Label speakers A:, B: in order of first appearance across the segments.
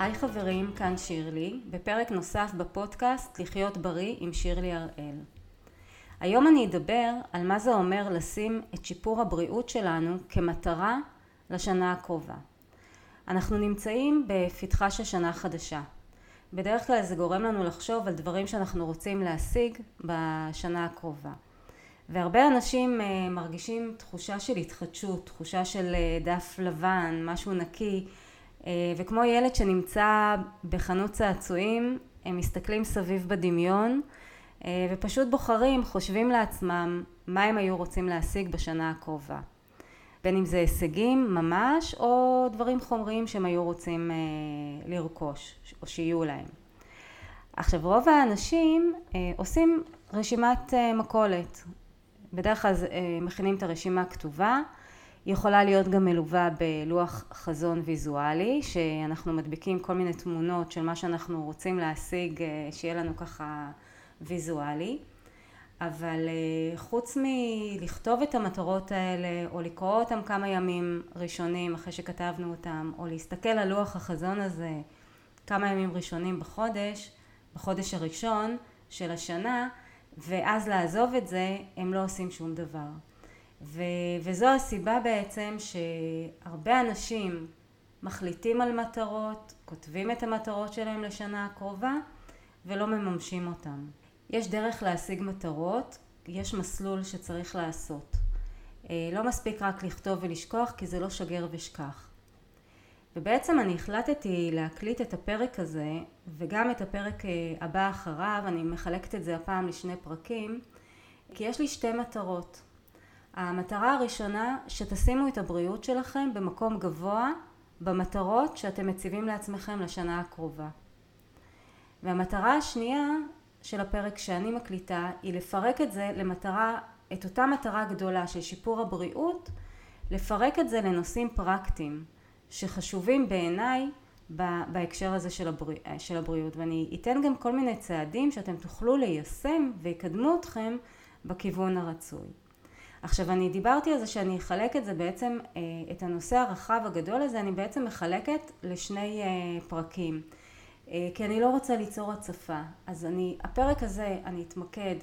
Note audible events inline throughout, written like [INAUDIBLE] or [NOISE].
A: היי חברים, כאן שירלי, בפרק נוסף בפודקאסט לחיות בריא עם שירלי הראל. היום אני אדבר על מה זה אומר לשים את שיפור הבריאות שלנו כמטרה לשנה הקרובה. אנחנו נמצאים בפתחה של שנה חדשה. בדרך כלל זה גורם לנו לחשוב על דברים שאנחנו רוצים להשיג בשנה הקרובה. והרבה אנשים אה, מרגישים תחושה של התחדשות, תחושה של אה, דף לבן, משהו נקי, וכמו ילד שנמצא בחנות צעצועים, הם מסתכלים סביב בדמיון ופשוט בוחרים, חושבים לעצמם מה הם היו רוצים להשיג בשנה הקרובה. בין אם זה הישגים ממש או דברים חומריים שהם היו רוצים לרכוש או שיהיו להם. עכשיו רוב האנשים עושים רשימת מכולת בדרך כלל אה, מכינים את הרשימה כתובה, היא יכולה להיות גם מלווה בלוח חזון ויזואלי, שאנחנו מדביקים כל מיני תמונות של מה שאנחנו רוצים להשיג, אה, שיהיה לנו ככה ויזואלי. אבל אה, חוץ מלכתוב את המטרות האלה, או לקרוא אותם כמה ימים ראשונים אחרי שכתבנו אותם, או להסתכל על לוח החזון הזה כמה ימים ראשונים בחודש, בחודש הראשון של השנה, ואז לעזוב את זה, הם לא עושים שום דבר. ו, וזו הסיבה בעצם שהרבה אנשים מחליטים על מטרות, כותבים את המטרות שלהם לשנה הקרובה ולא מממשים אותם. יש דרך להשיג מטרות, יש מסלול שצריך לעשות. אה, לא מספיק רק לכתוב ולשכוח כי זה לא שגר ושכח. ובעצם אני החלטתי להקליט את הפרק הזה וגם את הפרק אה, הבא אחריו, אני מחלקת את זה הפעם לשני פרקים, כי יש לי שתי מטרות. המטרה הראשונה, שתשימו את הבריאות שלכם במקום גבוה במטרות שאתם מציבים לעצמכם לשנה הקרובה. והמטרה השנייה של הפרק שאני מקליטה היא לפרק את זה למטרה, את אותה מטרה גדולה של שיפור הבריאות, לפרק את זה לנושאים פרקטיים. שחשובים בעיניי בהקשר הזה של, הבריא, של הבריאות ואני אתן גם כל מיני צעדים שאתם תוכלו ליישם ויקדמו אתכם בכיוון הרצוי. עכשיו אני דיברתי על זה שאני אחלק את זה בעצם, אה, את הנושא הרחב הגדול הזה, אני בעצם מחלקת לשני אה, פרקים. אה, כי אני לא רוצה ליצור הצפה. אז אני, הפרק הזה אני אתמקד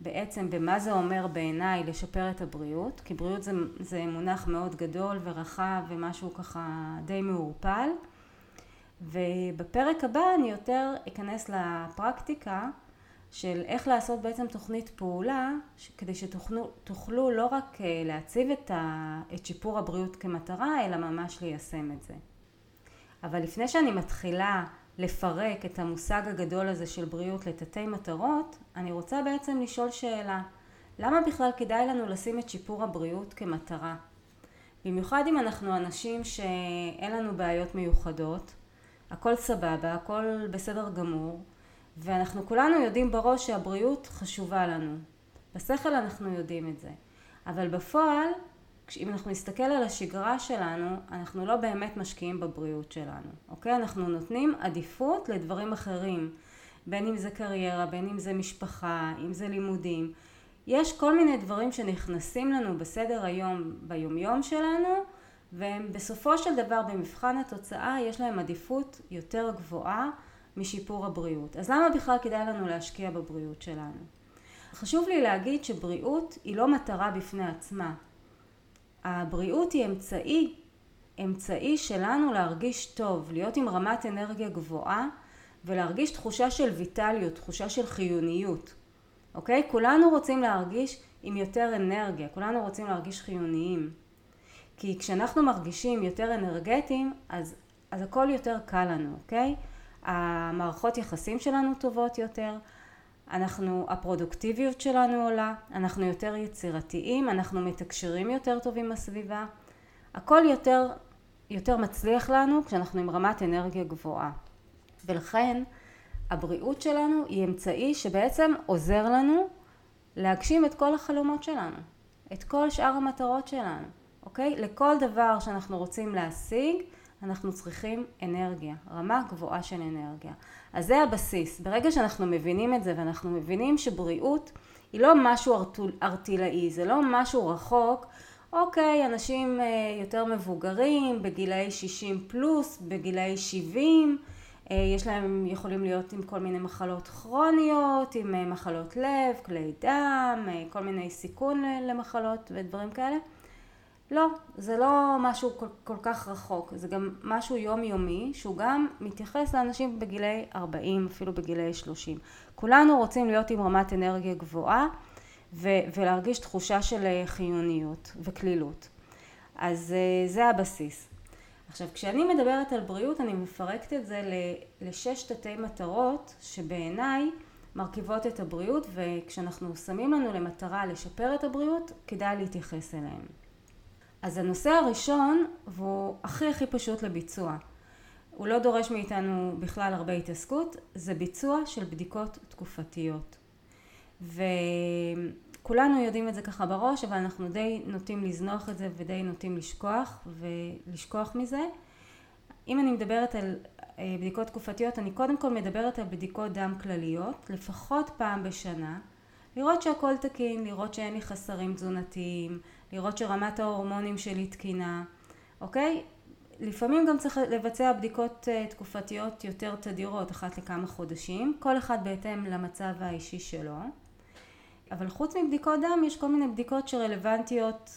A: בעצם במה זה אומר בעיניי לשפר את הבריאות, כי בריאות זה, זה מונח מאוד גדול ורחב ומשהו ככה די מעורפל. ובפרק הבא אני יותר אכנס לפרקטיקה של איך לעשות בעצם תוכנית פעולה כדי שתוכלו לא רק אה, להציב את, ה, את שיפור הבריאות כמטרה אלא ממש ליישם את זה. אבל לפני שאני מתחילה לפרק את המושג הגדול הזה של בריאות לתתי מטרות, אני רוצה בעצם לשאול שאלה, למה בכלל כדאי לנו לשים את שיפור הבריאות כמטרה? במיוחד אם אנחנו אנשים שאין לנו בעיות מיוחדות, הכל סבבה, הכל בסדר גמור, ואנחנו כולנו יודעים בראש שהבריאות חשובה לנו. בשכל אנחנו יודעים את זה. אבל בפועל אם אנחנו נסתכל על השגרה שלנו, אנחנו לא באמת משקיעים בבריאות שלנו, אוקיי? אנחנו נותנים עדיפות לדברים אחרים, בין אם זה קריירה, בין אם זה משפחה, אם זה לימודים. יש כל מיני דברים שנכנסים לנו בסדר היום, ביומיום שלנו, והם בסופו של דבר במבחן התוצאה יש להם עדיפות יותר גבוהה משיפור הבריאות. אז למה בכלל כדאי לנו להשקיע בבריאות שלנו? חשוב לי להגיד שבריאות היא לא מטרה בפני עצמה. הבריאות היא אמצעי, אמצעי שלנו להרגיש טוב, להיות עם רמת אנרגיה גבוהה ולהרגיש תחושה של ויטליות, תחושה של חיוניות, אוקיי? כולנו רוצים להרגיש עם יותר אנרגיה, כולנו רוצים להרגיש חיוניים. כי כשאנחנו מרגישים יותר אנרגטיים, אז, אז הכל יותר קל לנו, אוקיי? המערכות יחסים שלנו טובות יותר, אנחנו, הפרודוקטיביות שלנו עולה, אנחנו יותר יצירתיים, אנחנו מתקשרים יותר טוב עם הסביבה, הכל יותר, יותר מצליח לנו כשאנחנו עם רמת אנרגיה גבוהה. ולכן הבריאות שלנו היא אמצעי שבעצם עוזר לנו להגשים את כל החלומות שלנו, את כל שאר המטרות שלנו, אוקיי? לכל דבר שאנחנו רוצים להשיג אנחנו צריכים אנרגיה, רמה גבוהה של אנרגיה. אז זה הבסיס. ברגע שאנחנו מבינים את זה ואנחנו מבינים שבריאות היא לא משהו ארטילאי, זה לא משהו רחוק אוקיי, אנשים אה, יותר מבוגרים, בגילאי 60 פלוס, בגילאי 70, אה, יש להם, יכולים להיות עם כל מיני מחלות כרוניות, עם אה, מחלות לב, כלי דם, כל מיני סיכון למחלות ודברים כאלה. לא, זה לא משהו כל, כל כך רחוק, זה גם משהו יומיומי שהוא גם מתייחס לאנשים בגילאי 40, אפילו בגילאי 30. כולנו רוצים להיות עם רמת אנרגיה גבוהה ו, ולהרגיש תחושה של אה, חיוניות וכלילות. אז אה, זה הבסיס. עכשיו, כשאני מדברת על בריאות, אני מפרקת את זה לשש תתי מטרות שבעיניי מרכיבות את הבריאות, וכשאנחנו שמים לנו למטרה לשפר את הבריאות, כדאי להתייחס אליהם. אז הנושא הראשון, והוא הכי הכי פשוט לביצוע, הוא לא דורש מאיתנו בכלל הרבה התעסקות, זה ביצוע של בדיקות תקופתיות. וכולנו יודעים את זה ככה בראש, אבל אנחנו די נוטים לזנוח את זה ודי נוטים לשכוח ולשכוח מזה. אם אני מדברת על אה, בדיקות תקופתיות, אני קודם כל מדברת על בדיקות דם כלליות, לפחות פעם בשנה, לראות שהכל תקין, לראות שאין לי חסרים תזונתיים, לראות שרמת ההורמונים שלי תקינה, אוקיי? לפעמים גם צריך לבצע בדיקות אה, תקופתיות יותר תדירות, אחת לכמה חודשים, כל אחד בהתאם למצב האישי שלו. אבל חוץ מבדיקות דם יש כל מיני בדיקות שרלוונטיות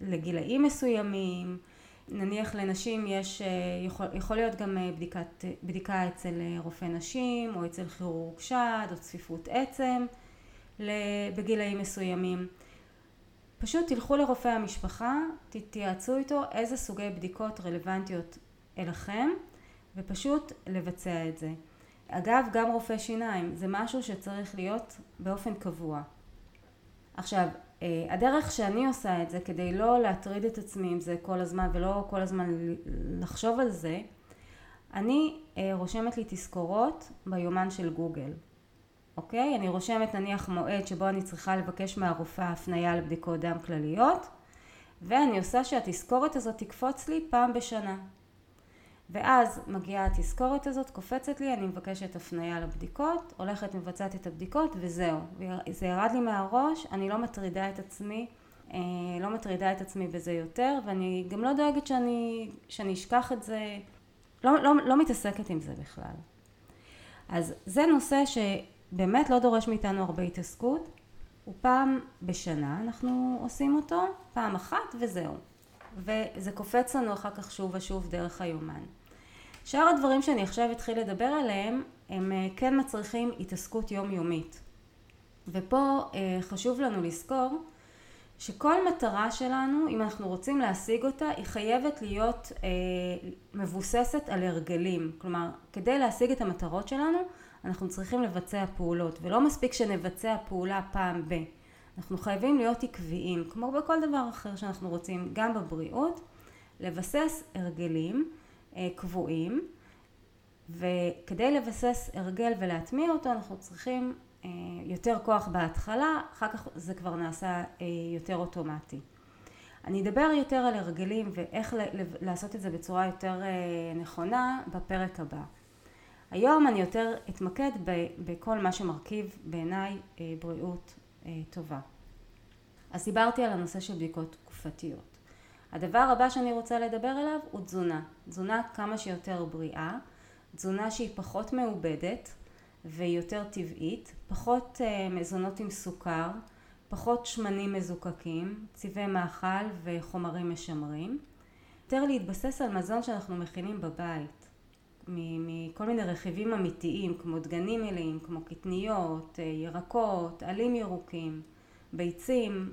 A: לגילאים מסוימים, נניח לנשים יש, אה, יכול, יכול להיות גם אה, בדיקת, בדיקה אצל רופא נשים או אצל כירורג שד או צפיפות עצם בגילאים מסוימים. פשוט תלכו לרופא המשפחה, תתייעצו איתו איזה סוגי בדיקות רלוונטיות אליכם ופשוט לבצע את זה. אגב, גם רופא שיניים, זה משהו שצריך להיות באופן קבוע. עכשיו, אה, הדרך שאני עושה את זה כדי לא להטריד את עצמי עם זה כל הזמן ולא כל הזמן לחשוב על זה, אני אה, רושמת לי תזכורות ביומן של גוגל. אוקיי? אני רושמת נניח מועד שבו אני צריכה לבקש מהרופאה הפנייה לבדיקות דם כלליות ואני עושה שהתזכורת הזאת תקפוץ לי פעם בשנה. ואז מגיעה התזכורת הזאת, קופצת לי, אני מבקשת הפנייה לבדיקות, הולכת מבצעת את הבדיקות וזהו. זה ירד לי מהראש, אני לא מטרידה את עצמי, אה, לא מטרידה את עצמי בזה יותר, ואני גם לא דואגת שאני, שאני אשכח את זה, לא, לא, לא מתעסקת עם זה בכלל. אז זה נושא ש... באמת לא דורש מאיתנו הרבה התעסקות, הוא פעם בשנה אנחנו עושים אותו, פעם אחת וזהו. וזה קופץ לנו אחר כך שוב ושוב דרך היומן. שאר הדברים שאני עכשיו אתחיל לדבר עליהם, הם אה, כן מצריכים התעסקות יומיומית. ופה אה, חשוב לנו לזכור שכל מטרה שלנו, אם אנחנו רוצים להשיג אותה, היא חייבת להיות אה, מבוססת על הרגלים. כלומר, כדי להשיג את המטרות שלנו, אנחנו צריכים לבצע פעולות, ולא מספיק שנבצע פעולה פעם ב. אנחנו חייבים להיות עקביים, כמו בכל דבר אחר שאנחנו רוצים, גם בבריאות, לבסס הרגלים אה, קבועים, וכדי לבסס הרגל ולהטמיע אותו אנחנו צריכים אה, יותר כוח בהתחלה, אחר כך זה כבר נעשה אה, יותר אוטומטי. אני אדבר יותר על הרגלים ואיך לעשות את זה בצורה יותר נכונה בפרק הבא. היום אני יותר אתמקד בכל מה שמרכיב בעיניי אה, בריאות אה, טובה. אז דיברתי על הנושא של בדיקות תקופתיות. הדבר הבא שאני רוצה לדבר עליו הוא תזונה. תזונה כמה שיותר בריאה, תזונה שהיא פחות מעובדת והיא יותר טבעית, פחות אה, מזונות עם סוכר, פחות שמנים מזוקקים, צבעי מאכל וחומרים משמרים, יותר להתבסס על מזון שאנחנו מכינים בבית. מכל מיני רכיבים אמיתיים כמו דגנים מלאים, כמו קטניות, אה, ירקות, עלים ירוקים, ביצים,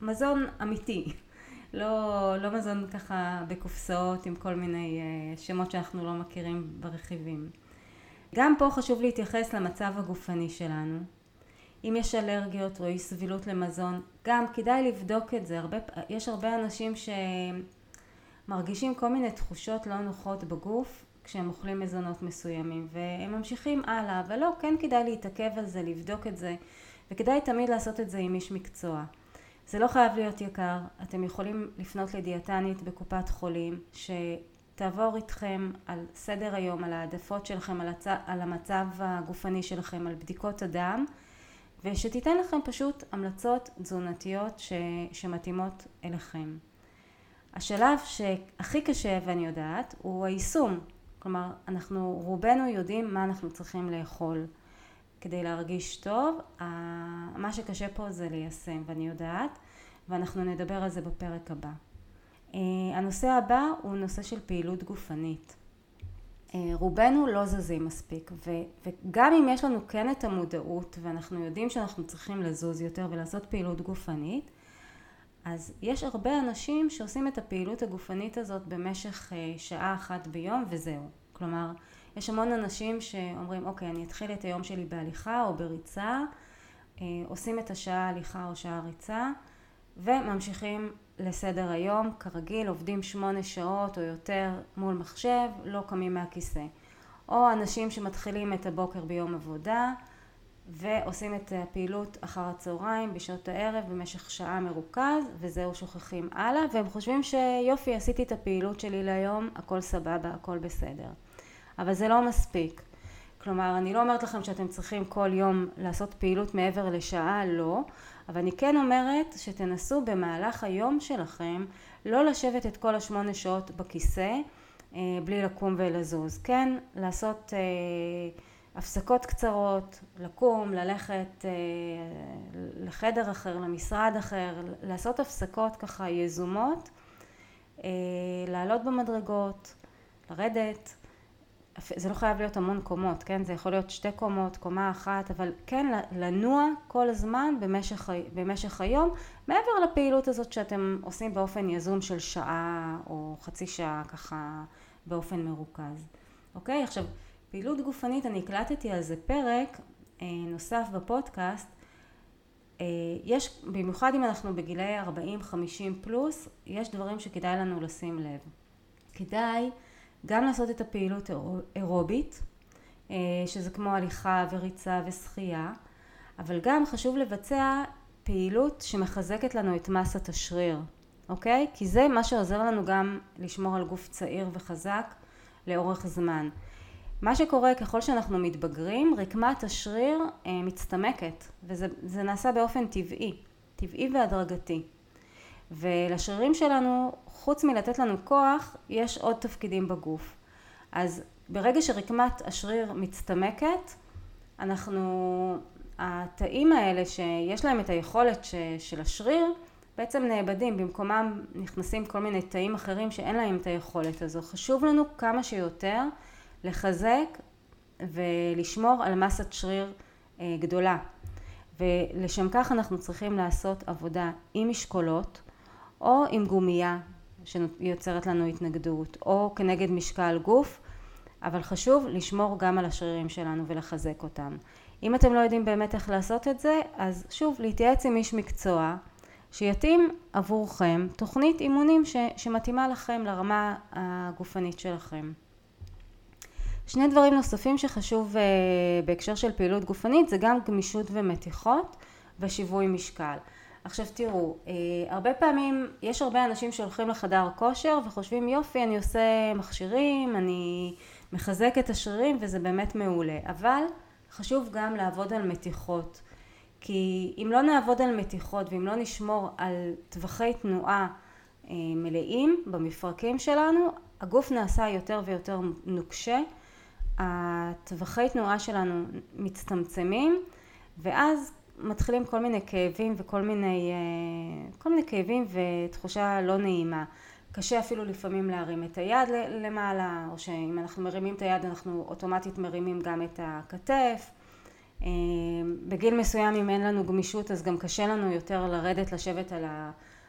A: מזון אמיתי, [LAUGHS] לא, לא מזון ככה בקופסאות עם כל מיני אה, שמות שאנחנו לא מכירים ברכיבים. גם פה חשוב להתייחס למצב הגופני שלנו. אם יש אלרגיות או אי סבילות למזון, גם כדאי לבדוק את זה. הרבה, יש הרבה אנשים שמרגישים כל מיני תחושות לא נוחות בגוף כשהם אוכלים מזונות מסוימים והם ממשיכים הלאה ולא כן כדאי להתעכב על זה לבדוק את זה וכדאי תמיד לעשות את זה עם איש מקצוע זה לא חייב להיות יקר אתם יכולים לפנות לדיאטנית בקופת חולים שתעבור איתכם על סדר היום על העדפות שלכם על, הצ... על המצב הגופני שלכם על בדיקות הדם ושתיתן לכם פשוט המלצות תזונתיות ש, שמתאימות אליכם. השלב שהכי קשה ואני יודעת הוא היישום, כלומר אנחנו רובנו יודעים מה אנחנו צריכים לאכול כדי להרגיש טוב, מה שקשה פה זה ליישם ואני יודעת ואנחנו נדבר על זה בפרק הבא. אה, הנושא הבא הוא נושא של פעילות גופנית. אה, רובנו לא זזים מספיק ו, וגם אם יש לנו כן את המודעות ואנחנו יודעים שאנחנו צריכים לזוז יותר ולעשות פעילות גופנית אז יש הרבה אנשים שעושים את הפעילות הגופנית הזאת במשך אה, שעה אחת ביום וזהו. כלומר, יש המון אנשים שאומרים, אוקיי, אני אתחיל את היום שלי בהליכה או בריצה, אה, עושים את השעה הליכה או שעה ריצה, וממשיכים לסדר היום, כרגיל, עובדים שמונה שעות או יותר מול מחשב, לא קמים מהכיסא. או אנשים שמתחילים את הבוקר ביום עבודה, ועושים את הפעילות אחר הצהריים בשעות הערב במשך שעה מרוכז וזהו שוכחים הלאה והם חושבים שיופי עשיתי את הפעילות שלי להיום הכל סבבה הכל בסדר. אבל זה לא מספיק. כלומר אני לא אומרת לכם שאתם צריכים כל יום לעשות פעילות מעבר לשעה לא. אבל אני כן אומרת שתנסו במהלך היום שלכם לא לשבת את כל השמונה שעות בכיסא אה, בלי לקום ולזוז. כן לעשות אה, הפסקות קצרות, לקום, ללכת אה, לחדר אחר, למשרד אחר, לעשות הפסקות ככה יזומות, אה, לעלות במדרגות, לרדת, זה לא חייב להיות המון קומות, כן? זה יכול להיות שתי קומות, קומה אחת, אבל כן לנוע כל הזמן במשך, במשך היום, מעבר לפעילות הזאת שאתם עושים באופן יזום של שעה או חצי שעה ככה באופן מרוכז. אוקיי? עכשיו פעילות גופנית, אני הקלטתי על זה פרק אה, נוסף בפודקאסט. אה, יש, במיוחד אם אנחנו בגילאי 40-50 פלוס, יש דברים שכדאי לנו לשים לב. כדאי גם לעשות את הפעילות אירובית, אה, שזה כמו הליכה וריצה ושחייה, אבל גם חשוב לבצע פעילות שמחזקת לנו את מסת השריר, אוקיי? כי זה מה שעוזר לנו גם לשמור על גוף צעיר וחזק לאורך זמן. מה שקורה ככל שאנחנו מתבגרים, רקמת השריר אה, מצטמקת, וזה נעשה באופן טבעי, טבעי והדרגתי. ולשרירים שלנו, חוץ מלתת לנו כוח, יש עוד תפקידים בגוף. אז ברגע שרקמת השריר מצטמקת, אנחנו, התאים האלה שיש להם את היכולת ש, של השריר, בעצם נאבדים, במקומם נכנסים כל מיני תאים אחרים שאין להם את היכולת הזו. חשוב לנו כמה שיותר לחזק ולשמור על מסת שריר אה, גדולה. ולשם כך אנחנו צריכים לעשות עבודה עם משקולות או עם גומייה שיוצרת לנו התנגדות או כנגד משקל גוף אבל חשוב לשמור גם על השרירים שלנו ולחזק אותם. אם אתם לא יודעים באמת איך לעשות את זה אז שוב להתייעץ עם איש מקצוע שיתאים עבורכם תוכנית אימונים ש, שמתאימה לכם לרמה הגופנית שלכם. שני דברים נוספים שחשוב uh, בהקשר של פעילות גופנית זה גם גמישות ומתיחות ושיווי משקל. עכשיו תראו, uh, הרבה פעמים יש הרבה אנשים שהולכים לחדר כושר וחושבים יופי אני עושה מכשירים, אני מחזק את השרירים וזה באמת מעולה, אבל חשוב גם לעבוד על מתיחות כי אם לא נעבוד על מתיחות ואם לא נשמור על טווחי תנועה uh, מלאים במפרקים שלנו, הגוף נעשה יותר ויותר נוקשה הטווחי תנועה שלנו מצטמצמים ואז מתחילים כל מיני כאבים וכל מיני, אה, כל מיני כאבים ותחושה לא נעימה. קשה אפילו לפעמים להרים את היד למעלה, או שאם אנחנו מרימים את היד אנחנו אוטומטית מרימים גם את הכתף. אה, בגיל מסוים אם אין לנו גמישות אז גם קשה לנו יותר לרדת לשבת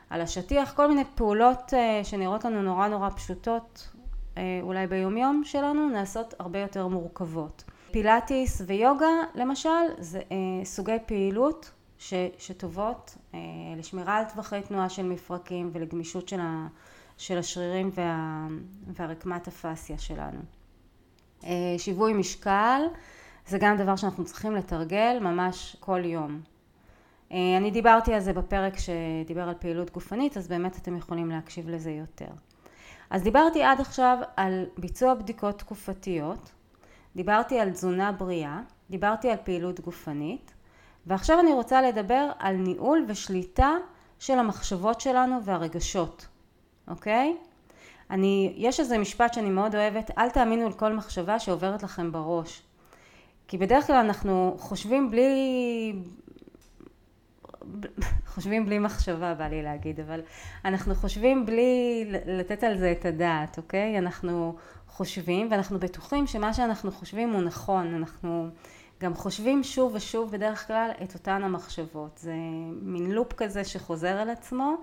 A: על השטיח, כל מיני פעולות אה, שנראות לנו נורא נורא פשוטות אולי ביומיום שלנו נעשות הרבה יותר מורכבות. פילאטיס ויוגה למשל זה אה, סוגי פעילות ש, שטובות אה, לשמירה על טווחי תנועה של מפרקים ולגמישות של, ה, של השרירים וה, והרקמת הפסיה שלנו. שיווי משקל זה גם דבר שאנחנו צריכים לתרגל ממש כל יום. אני דיברתי על זה בפרק שדיבר על פעילות גופנית אז באמת אתם יכולים להקשיב לזה יותר. אז דיברתי עד עכשיו על ביצוע בדיקות תקופתיות, דיברתי על תזונה בריאה, דיברתי על פעילות גופנית, ועכשיו אני רוצה לדבר על ניהול ושליטה של המחשבות שלנו והרגשות, אוקיי? אני, יש איזה משפט שאני מאוד אוהבת, אל תאמינו לכל מחשבה שעוברת לכם בראש. כי בדרך כלל אנחנו חושבים בלי, חושבים בלי מחשבה בא לי להגיד, אבל אנחנו חושבים בלי לתת על זה את הדעת, אוקיי? אנחנו חושבים ואנחנו בטוחים שמה שאנחנו חושבים הוא נכון, אנחנו גם חושבים שוב ושוב בדרך כלל את אותן המחשבות, זה מין לופ כזה שחוזר על עצמו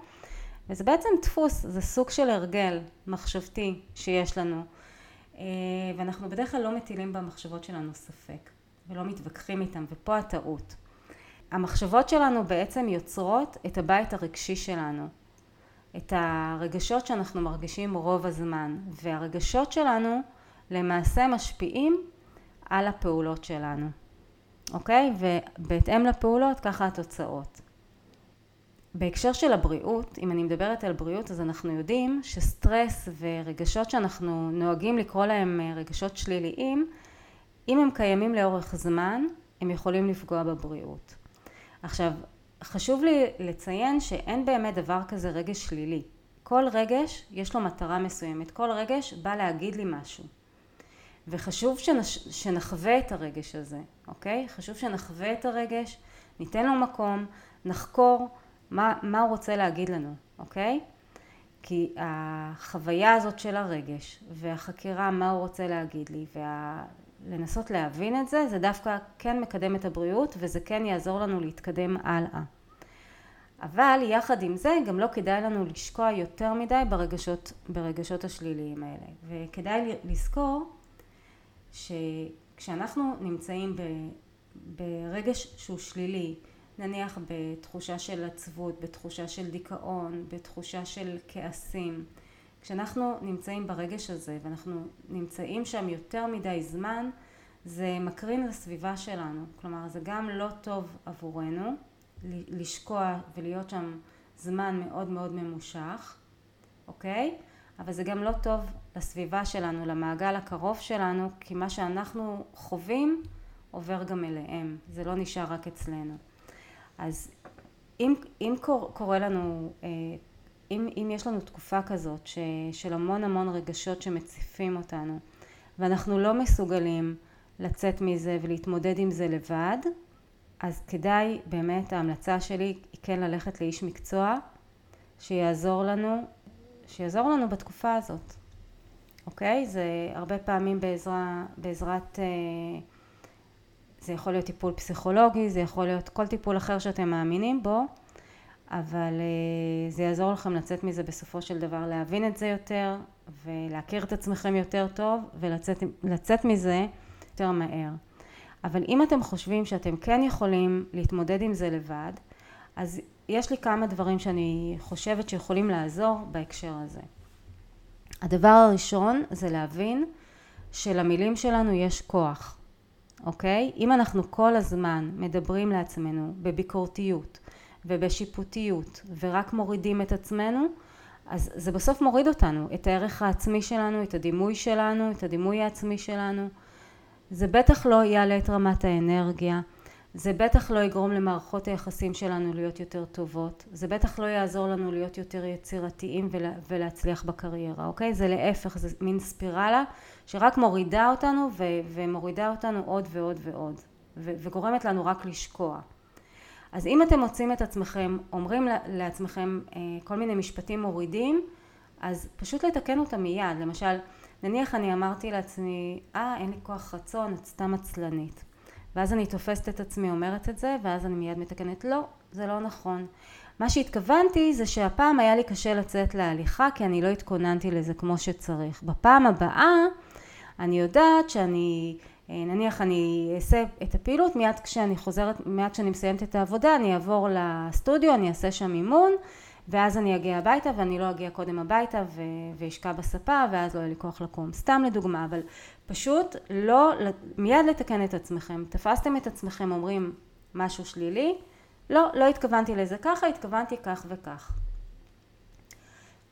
A: וזה בעצם דפוס, זה סוג של הרגל מחשבתי שיש לנו אה, ואנחנו בדרך כלל לא מטילים במחשבות שלנו ספק ולא מתווכחים איתם ופה הטעות. המחשבות שלנו בעצם יוצרות את הבית הרגשי שלנו, את הרגשות שאנחנו מרגישים רוב הזמן והרגשות שלנו למעשה משפיעים על הפעולות שלנו, אוקיי? ובהתאם לפעולות ככה התוצאות. בהקשר של הבריאות, אם אני מדברת על בריאות אז אנחנו יודעים שסטרס ורגשות שאנחנו נוהגים לקרוא להם אה, רגשות שליליים, אם הם קיימים לאורך זמן, הם יכולים לפגוע בבריאות. עכשיו, חשוב לי לציין שאין באמת דבר כזה רגש שלילי. כל רגש יש לו מטרה מסוימת, כל רגש בא להגיד לי משהו. וחשוב שנש... שנחווה את הרגש הזה, אוקיי? חשוב שנחווה את הרגש, ניתן לו מקום, נחקור מה, מה הוא רוצה להגיד לנו, אוקיי? כי החוויה הזאת של הרגש והחקירה מה הוא רוצה להגיד לי וה... לנסות להבין את זה, זה דווקא כן מקדם את הבריאות וזה כן יעזור לנו להתקדם הלאה. אבל יחד עם זה גם לא כדאי לנו לשקוע יותר מדי ברגשות, ברגשות השליליים האלה. וכדאי לזכור שכשאנחנו נמצאים ברגש שהוא שלילי, נניח בתחושה של עצבות, בתחושה של דיכאון, בתחושה של כעסים, כשאנחנו נמצאים ברגש הזה ואנחנו נמצאים שם יותר מדי זמן זה מקרין לסביבה שלנו. כלומר זה גם לא טוב עבורנו לשקוע ולהיות שם זמן מאוד מאוד ממושך אוקיי? אבל זה גם לא טוב לסביבה שלנו למעגל הקרוב שלנו כי מה שאנחנו חווים עובר גם אליהם. זה לא נשאר רק אצלנו. אז אם, אם קורה לנו אה, אם, אם יש לנו תקופה כזאת ש, של המון המון רגשות שמציפים אותנו ואנחנו לא מסוגלים לצאת מזה ולהתמודד עם זה לבד אז כדאי באמת ההמלצה שלי היא כן ללכת לאיש מקצוע שיעזור לנו שיעזור לנו בתקופה הזאת אוקיי? זה הרבה פעמים בעזרה, בעזרת זה יכול להיות טיפול פסיכולוגי, זה יכול להיות כל טיפול אחר שאתם מאמינים בו אבל אה, זה יעזור לכם לצאת מזה בסופו של דבר, להבין את זה יותר ולהכיר את עצמכם יותר טוב ולצאת מזה יותר מהר. אבל אם אתם חושבים שאתם כן יכולים להתמודד עם זה לבד, אז יש לי כמה דברים שאני חושבת שיכולים לעזור בהקשר הזה. הדבר הראשון זה להבין שלמילים שלנו יש כוח, אוקיי? אם אנחנו כל הזמן מדברים לעצמנו בביקורתיות, ובשיפוטיות ורק מורידים את עצמנו אז זה בסוף מוריד אותנו, את הערך העצמי שלנו, את הדימוי שלנו, את הדימוי העצמי שלנו. זה בטח לא יעלה את רמת האנרגיה, זה בטח לא יגרום למערכות היחסים שלנו להיות יותר טובות, זה בטח לא יעזור לנו להיות יותר יצירתיים ולה, ולהצליח בקריירה, אוקיי? זה להפך, זה מין ספירלה שרק מורידה אותנו ו, ומורידה אותנו עוד ועוד ועוד, ו, וגורמת לנו רק לשקוע. אז אם אתם מוצאים את עצמכם, אומרים לעצמכם אה, כל מיני משפטים מורידים, אז פשוט לתקן אותם מיד. למשל, נניח אני אמרתי לעצמי, אה, אין לי כוח רצון, את סתם עצלנית. ואז אני תופסת את עצמי אומרת את זה, ואז אני מיד מתקנת, לא, זה לא נכון. מה שהתכוונתי זה שהפעם היה לי קשה לצאת להליכה, כי אני לא התכוננתי לזה כמו שצריך. בפעם הבאה, אני יודעת שאני נניח אני אעשה את הפעילות מיד כשאני חוזרת, מיד כשאני מסיימת את העבודה אני אעבור לסטודיו, אני אעשה שם אימון ואז אני אגיע הביתה ואני לא אגיע קודם הביתה ואשכב בספה ואז לא יהיה לי כוח לקום. סתם לדוגמה, אבל פשוט לא, מיד לתקן את עצמכם. תפסתם את עצמכם אומרים משהו שלילי, לא, לא התכוונתי לזה ככה, התכוונתי כך וכך.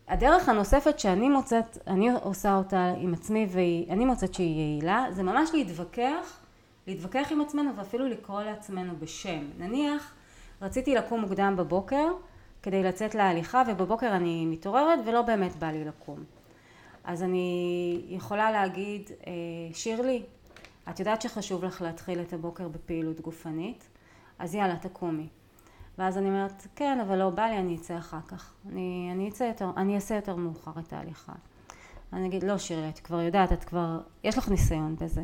A: הדרך הנוספת שאני מוצאת, אני עושה אותה עם עצמי ואני מוצאת שהיא יעילה, זה ממש להתווכח להתווכח עם עצמנו ואפילו לקרוא לעצמנו בשם. נניח רציתי לקום מוקדם בבוקר כדי לצאת להליכה ובבוקר אני מתעוררת ולא באמת בא לי לקום. אז אני יכולה להגיד, אה, שירלי, את יודעת שחשוב לך להתחיל את הבוקר בפעילות גופנית? אז יאללה, תקומי. ואז אני אומרת, כן, אבל לא בא לי, אני אצא אחר כך. אני, אני אצא יותר, אני אעשה יותר מאוחר את ההליכה. אני אגיד, לא שירלי, את כבר יודעת, את כבר, יש לך ניסיון בזה.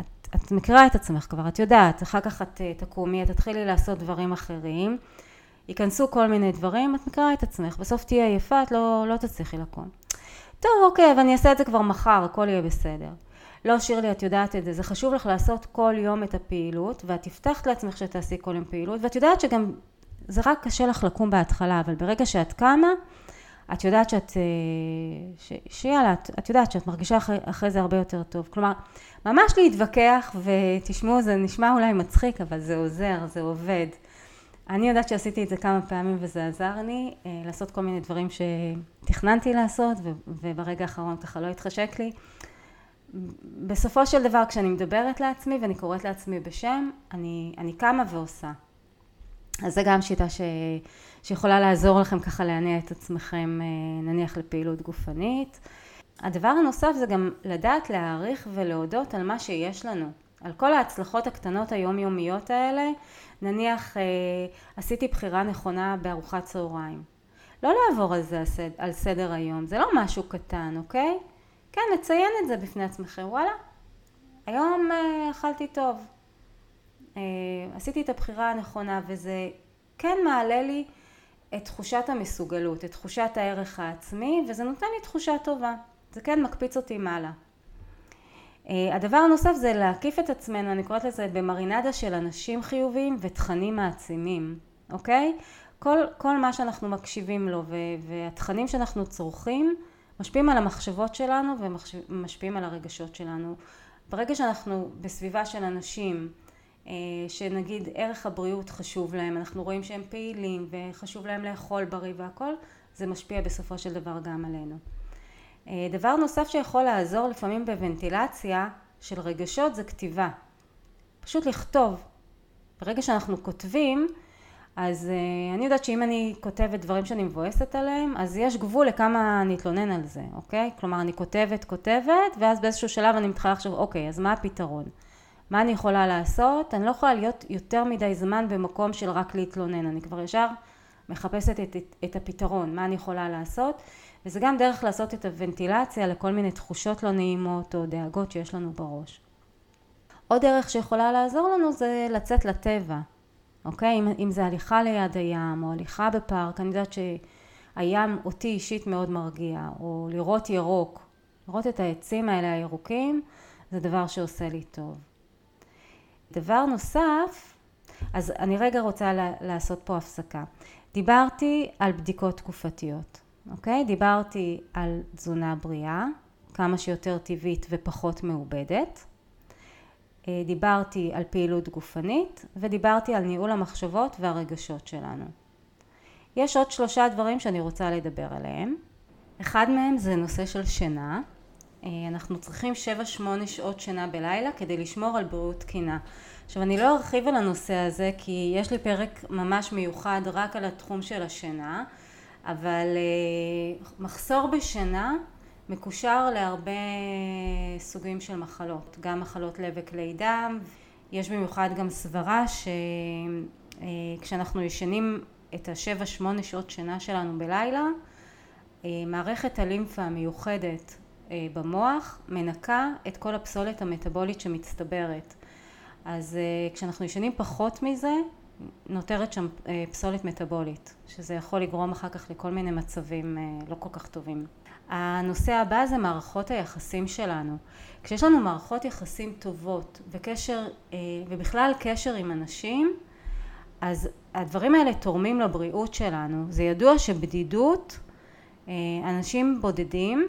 A: את, את מכירה את עצמך כבר, את יודעת, אחר כך את אה, תקומי, את תתחילי לעשות דברים אחרים, ייכנסו כל מיני דברים, את מכירה את עצמך, בסוף תהיי עייפה, את לא, לא תצליחי לקום. טוב, אוקיי, ואני אעשה את זה כבר מחר, הכל יהיה בסדר. לא, שירלי, את יודעת את זה, זה חשוב לך לעשות כל יום את הפעילות, ואת הבטחת לעצמך שתעשי כל יום פעילות, ואת יודעת שגם זה רק קשה לך לקום בהתחלה, אבל ברגע שאת קמה, את יודעת שאת, אה, ש, שיאללה, את, את יודעת שאת מרגישה אחרי, אחרי זה הרבה יותר טוב. כלומר, ממש להתווכח, ותשמעו, זה נשמע אולי מצחיק, אבל זה עוזר, זה עובד. אני יודעת שעשיתי את זה כמה פעמים וזה עזר לי אה, לעשות כל מיני דברים שתכננתי לעשות וברגע האחרון ככה לא התחשק לי. בסופו של דבר כשאני מדברת לעצמי ואני קוראת לעצמי בשם, אני, אני קמה ועושה. אז זה גם שיטה ש, שיכולה לעזור לכם ככה להניע את עצמכם אה, נניח לפעילות גופנית. הדבר הנוסף זה גם לדעת להעריך ולהודות על מה שיש לנו, על כל ההצלחות הקטנות היומיומיות האלה, נניח אה, עשיתי בחירה נכונה בארוחת צהריים. לא לעבור על זה על סדר היום, זה לא משהו קטן, אוקיי? כן, לציין את זה בפני עצמכם, וואלה, היום אה, אכלתי טוב, עשיתי את הבחירה הנכונה וזה כן מעלה לי את תחושת המסוגלות, את תחושת הערך העצמי וזה נותן לי תחושה טובה, זה כן מקפיץ אותי מעלה. אה, הדבר הנוסף זה להקיף את עצמנו, אני קוראת לזה במרינדה של אנשים חיוביים ותכנים מעצימים, אוקיי? כל, כל מה שאנחנו מקשיבים לו והתכנים שאנחנו צורכים משפיעים על המחשבות שלנו ומשפיעים על הרגשות שלנו. ברגע שאנחנו בסביבה של אנשים אה, שנגיד ערך הבריאות חשוב להם, אנחנו רואים שהם פעילים וחשוב להם לאכול בריא והכל, זה משפיע בסופו של דבר גם עלינו. אה, דבר נוסף שיכול לעזור לפעמים בוונטילציה של רגשות זה כתיבה. פשוט לכתוב. ברגע שאנחנו כותבים, אז uh, אני יודעת שאם אני כותבת דברים שאני מבואסת עליהם, אז יש גבול לכמה אני אתלונן על זה, אוקיי? כלומר, אני כותבת, כותבת, ואז באיזשהו שלב אני מתחילה לחשוב, אוקיי, אז מה הפתרון? מה אני יכולה לעשות? אני לא יכולה להיות יותר מדי זמן במקום של רק להתלונן, אני כבר ישר מחפשת את, את, את הפתרון, מה אני יכולה לעשות, וזה גם דרך לעשות את הוונטילציה לכל מיני תחושות לא נעימות או דאגות שיש לנו בראש. עוד דרך שיכולה לעזור לנו זה לצאת לטבע, אוקיי? אם, אם זה הליכה ליד הים או הליכה בפארק, אני יודעת שהים אותי אישית מאוד מרגיע, או לראות ירוק, לראות את העצים האלה הירוקים, זה דבר שעושה לי טוב. דבר נוסף, אז אני רגע רוצה לעשות פה הפסקה. דיברתי על בדיקות תקופתיות. אוקיי? דיברתי על תזונה בריאה, כמה שיותר טבעית ופחות מעובדת. אה, דיברתי על פעילות גופנית ודיברתי על ניהול המחשבות והרגשות שלנו. יש עוד שלושה דברים שאני רוצה לדבר עליהם. אחד מהם זה נושא של שינה. אה, אנחנו צריכים 7-8 שעות שינה בלילה כדי לשמור על בריאות תקינה. עכשיו אני לא ארחיב על הנושא הזה כי יש לי פרק ממש מיוחד רק על התחום של השינה אבל אה, מחסור בשינה מקושר להרבה סוגים של מחלות, גם מחלות לב וכלי דם, יש במיוחד גם סברה שכשאנחנו אה, ישנים את השבע שמונה שעות שינה שלנו בלילה, מערכת הלימפה המיוחדת במוח מנקה את כל הפסולת המטבולית שמצטברת. אז כשאנחנו ישנים פחות מזה, נותרת שם אה, פסולת מטבולית, שזה יכול לגרום אחר כך לכל מיני מצבים אה, לא כל כך טובים. הנושא הבא זה מערכות היחסים שלנו. כשיש לנו מערכות יחסים טובות וקשר, אה, ובכלל קשר עם אנשים, אז הדברים האלה תורמים לבריאות שלנו. זה ידוע שבדידות, אנשים בודדים,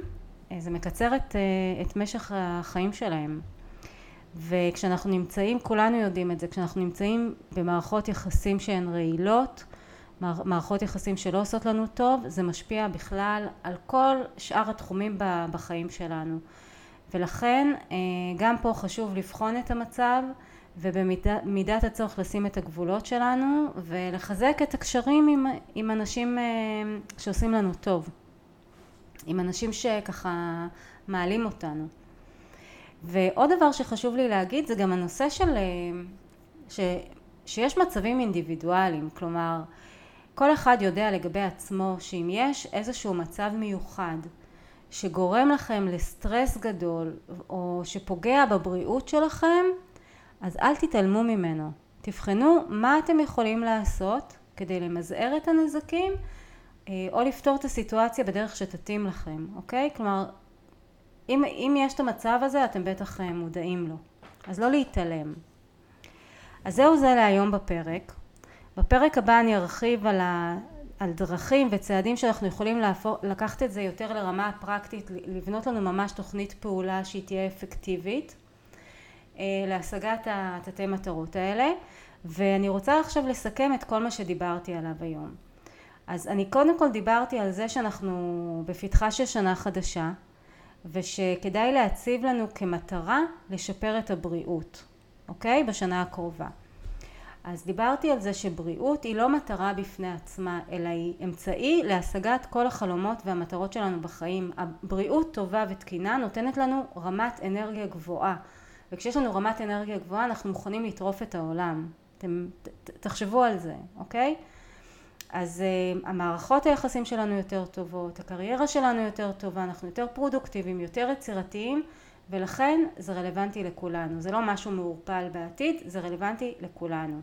A: זה מקצר את, את משך החיים שלהם. וכשאנחנו נמצאים, כולנו יודעים את זה, כשאנחנו נמצאים במערכות יחסים שהן רעילות, מערכות יחסים שלא עושות לנו טוב, זה משפיע בכלל על כל שאר התחומים בחיים שלנו. ולכן אה, גם פה חשוב לבחון את המצב ובמידת הצורך לשים את הגבולות שלנו ולחזק את הקשרים עם, עם אנשים אה, שעושים לנו טוב, עם אנשים שככה מעלים אותנו. ועוד דבר שחשוב לי להגיד זה גם הנושא של, אה, ש, שיש מצבים אינדיבידואליים, כלומר כל אחד יודע לגבי עצמו שאם יש איזשהו מצב מיוחד שגורם לכם לסטרס גדול או שפוגע בבריאות שלכם אז אל תתעלמו ממנו. תבחנו מה אתם יכולים לעשות כדי למזער את הנזקים או לפתור את הסיטואציה בדרך שתתאים לכם, אוקיי? כלומר, אם, אם יש את המצב הזה אתם בטח אה, מודעים לו. אז לא להתעלם. אז זהו זה להיום בפרק. בפרק הבא אני ארחיב על, ה, על דרכים וצעדים שאנחנו יכולים להפור, לקחת את זה יותר לרמה הפרקטית, לבנות לנו ממש תוכנית פעולה שהיא תהיה אפקטיבית. אה, להשגת התתי מטרות האלה ואני רוצה עכשיו לסכם את כל מה שדיברתי עליו היום. אז אני קודם כל דיברתי על זה שאנחנו בפתחה של שנה חדשה ושכדאי להציב לנו כמטרה לשפר את הבריאות, אוקיי? בשנה הקרובה. אז דיברתי על זה שבריאות היא לא מטרה בפני עצמה אלא היא אמצעי להשגת כל החלומות והמטרות שלנו בחיים. הבריאות טובה ותקינה נותנת לנו רמת אנרגיה גבוהה וכשיש לנו רמת אנרגיה גבוהה אנחנו מוכנים לטרוף את העולם. אתם תחשבו על זה, אוקיי? אז uh, המערכות היחסים שלנו יותר טובות, הקריירה שלנו יותר טובה, אנחנו יותר פרודוקטיביים, יותר יצירתיים ולכן זה רלוונטי לכולנו. זה לא משהו מעורפל בעתיד, זה רלוונטי לכולנו.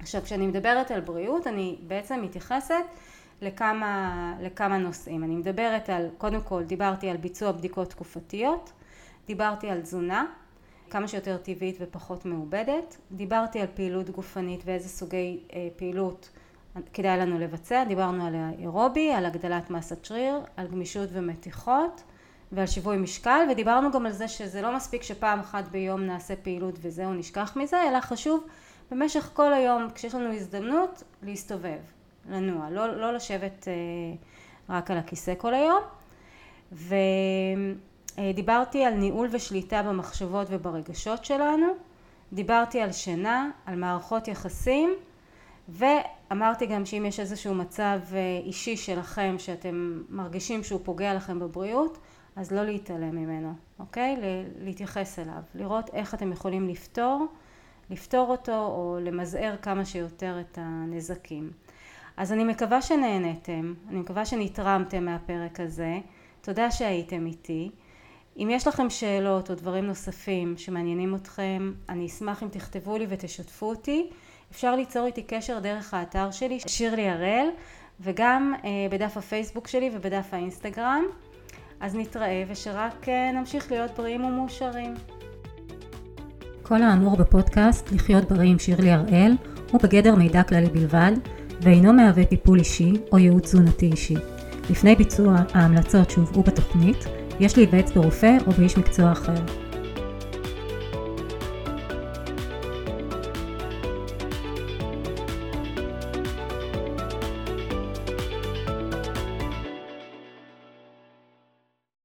A: עכשיו כשאני מדברת על בריאות אני בעצם מתייחסת לכמה, לכמה נושאים. אני מדברת על, קודם כל דיברתי על ביצוע בדיקות תקופתיות, דיברתי על תזונה, כמה שיותר טבעית ופחות מעובדת. דיברתי על פעילות גופנית ואיזה סוגי אה, פעילות כדאי לנו לבצע. דיברנו על האירובי, על הגדלת מסת שריר, על גמישות ומתיחות ועל שיווי משקל ודיברנו גם על זה שזה לא מספיק שפעם אחת ביום נעשה פעילות וזהו נשכח מזה אלא חשוב במשך כל היום כשיש לנו הזדמנות להסתובב, לנוע, לא, לא לשבת אה, רק על הכיסא כל היום ו... אה, על ניהול ושליטה במחשבות וברגשות שלנו, דיברתי על שינה, על מערכות יחסים ואמרתי גם שאם יש איזשהו מצב אה, אישי שלכם שאתם מרגישים שהוא פוגע לכם בבריאות אז לא להתעלם ממנו, אוקיי? להתייחס אליו, לראות איך אתם יכולים לפתור, לפתור אותו או למזער כמה שיותר את הנזקים. אז אני מקווה שנהנתם, אני מקווה שנתרמתם מהפרק הזה, תודה שהייתם איתי. אם יש לכם שאלות או דברים נוספים שמעניינים אתכם, אני אשמח אם תכתבו לי ותשתפו אותי. אפשר ליצור איתי קשר דרך האתר שלי, שירלי הראל, וגם אה, בדף הפייסבוק שלי ובדף האינסטגרם. אז נתראה ושרק אה, נמשיך להיות בריאים ומאושרים.
B: כל האמור בפודקאסט לחיות בריא עם שירלי הראל הוא בגדר מידע כללי בלבד ואינו מהווה טיפול אישי או ייעוץ תזונתי אישי. לפני ביצוע ההמלצות שהובאו בתוכנית יש להיוועץ ברופא או באיש מקצוע אחר.